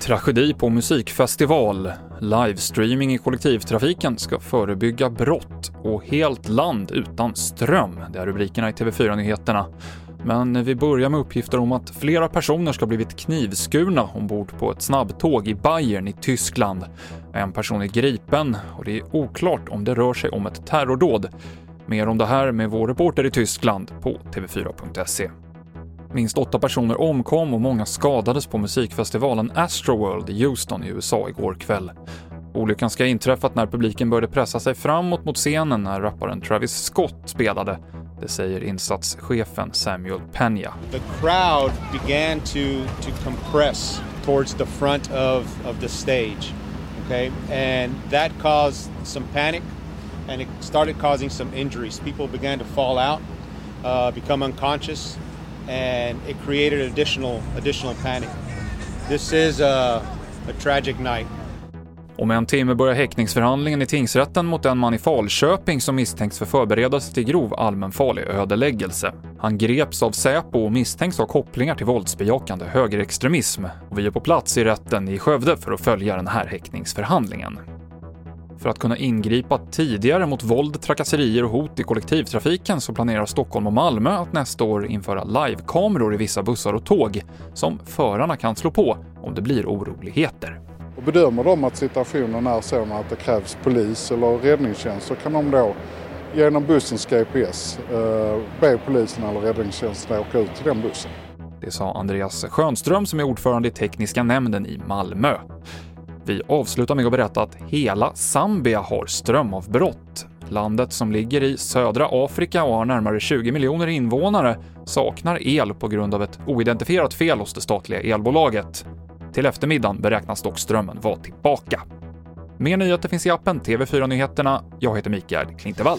Tragedi på musikfestival. Livestreaming i kollektivtrafiken ska förebygga brott och helt land utan ström. Det är rubrikerna i TV4-nyheterna. Men vi börjar med uppgifter om att flera personer ska ha blivit knivskurna ombord på ett snabbtåg i Bayern i Tyskland. En person är gripen och det är oklart om det rör sig om ett terrordåd. Mer om det här med vår reporter i Tyskland på TV4.se. Minst åtta personer omkom och många skadades på musikfestivalen Astroworld i Houston i USA igår kväll. Olyckan ska ha inträffat när publiken började pressa sig framåt mot scenen när rapparen Travis Scott spelade. Det säger insatschefen Samuel Pena. The crowd began to, to compress towards the front of, of the stage. Okay? And that caused some panic and it started causing some injuries. People began to fall out, uh, become unconscious, and it created additional additional panic. This is a, a tragic night. Om en timme börjar häktningsförhandlingen i tingsrätten mot en man i Falköping som misstänks för förberedelse till grov allmänfarlig ödeläggelse. Han greps av Säpo och misstänks ha kopplingar till våldsbejakande högerextremism. Och vi är på plats i rätten i Skövde för att följa den här häktningsförhandlingen. För att kunna ingripa tidigare mot våld, trakasserier och hot i kollektivtrafiken så planerar Stockholm och Malmö att nästa år införa livekameror i vissa bussar och tåg som förarna kan slå på om det blir oroligheter. Och bedömer de att situationen är sådan att det krävs polis eller räddningstjänst så kan de då genom bussens GPS eh, be polisen eller räddningstjänsten åka ut till den bussen. Det sa Andreas Schönström som är ordförande i tekniska nämnden i Malmö. Vi avslutar med att berätta att hela Zambia har strömavbrott. Landet som ligger i södra Afrika och har närmare 20 miljoner invånare saknar el på grund av ett oidentifierat fel hos det statliga elbolaget. Till eftermiddagen beräknas dock strömmen vara tillbaka. Mer nyheter finns i appen TV4 Nyheterna. Jag heter Mikael Klintevall.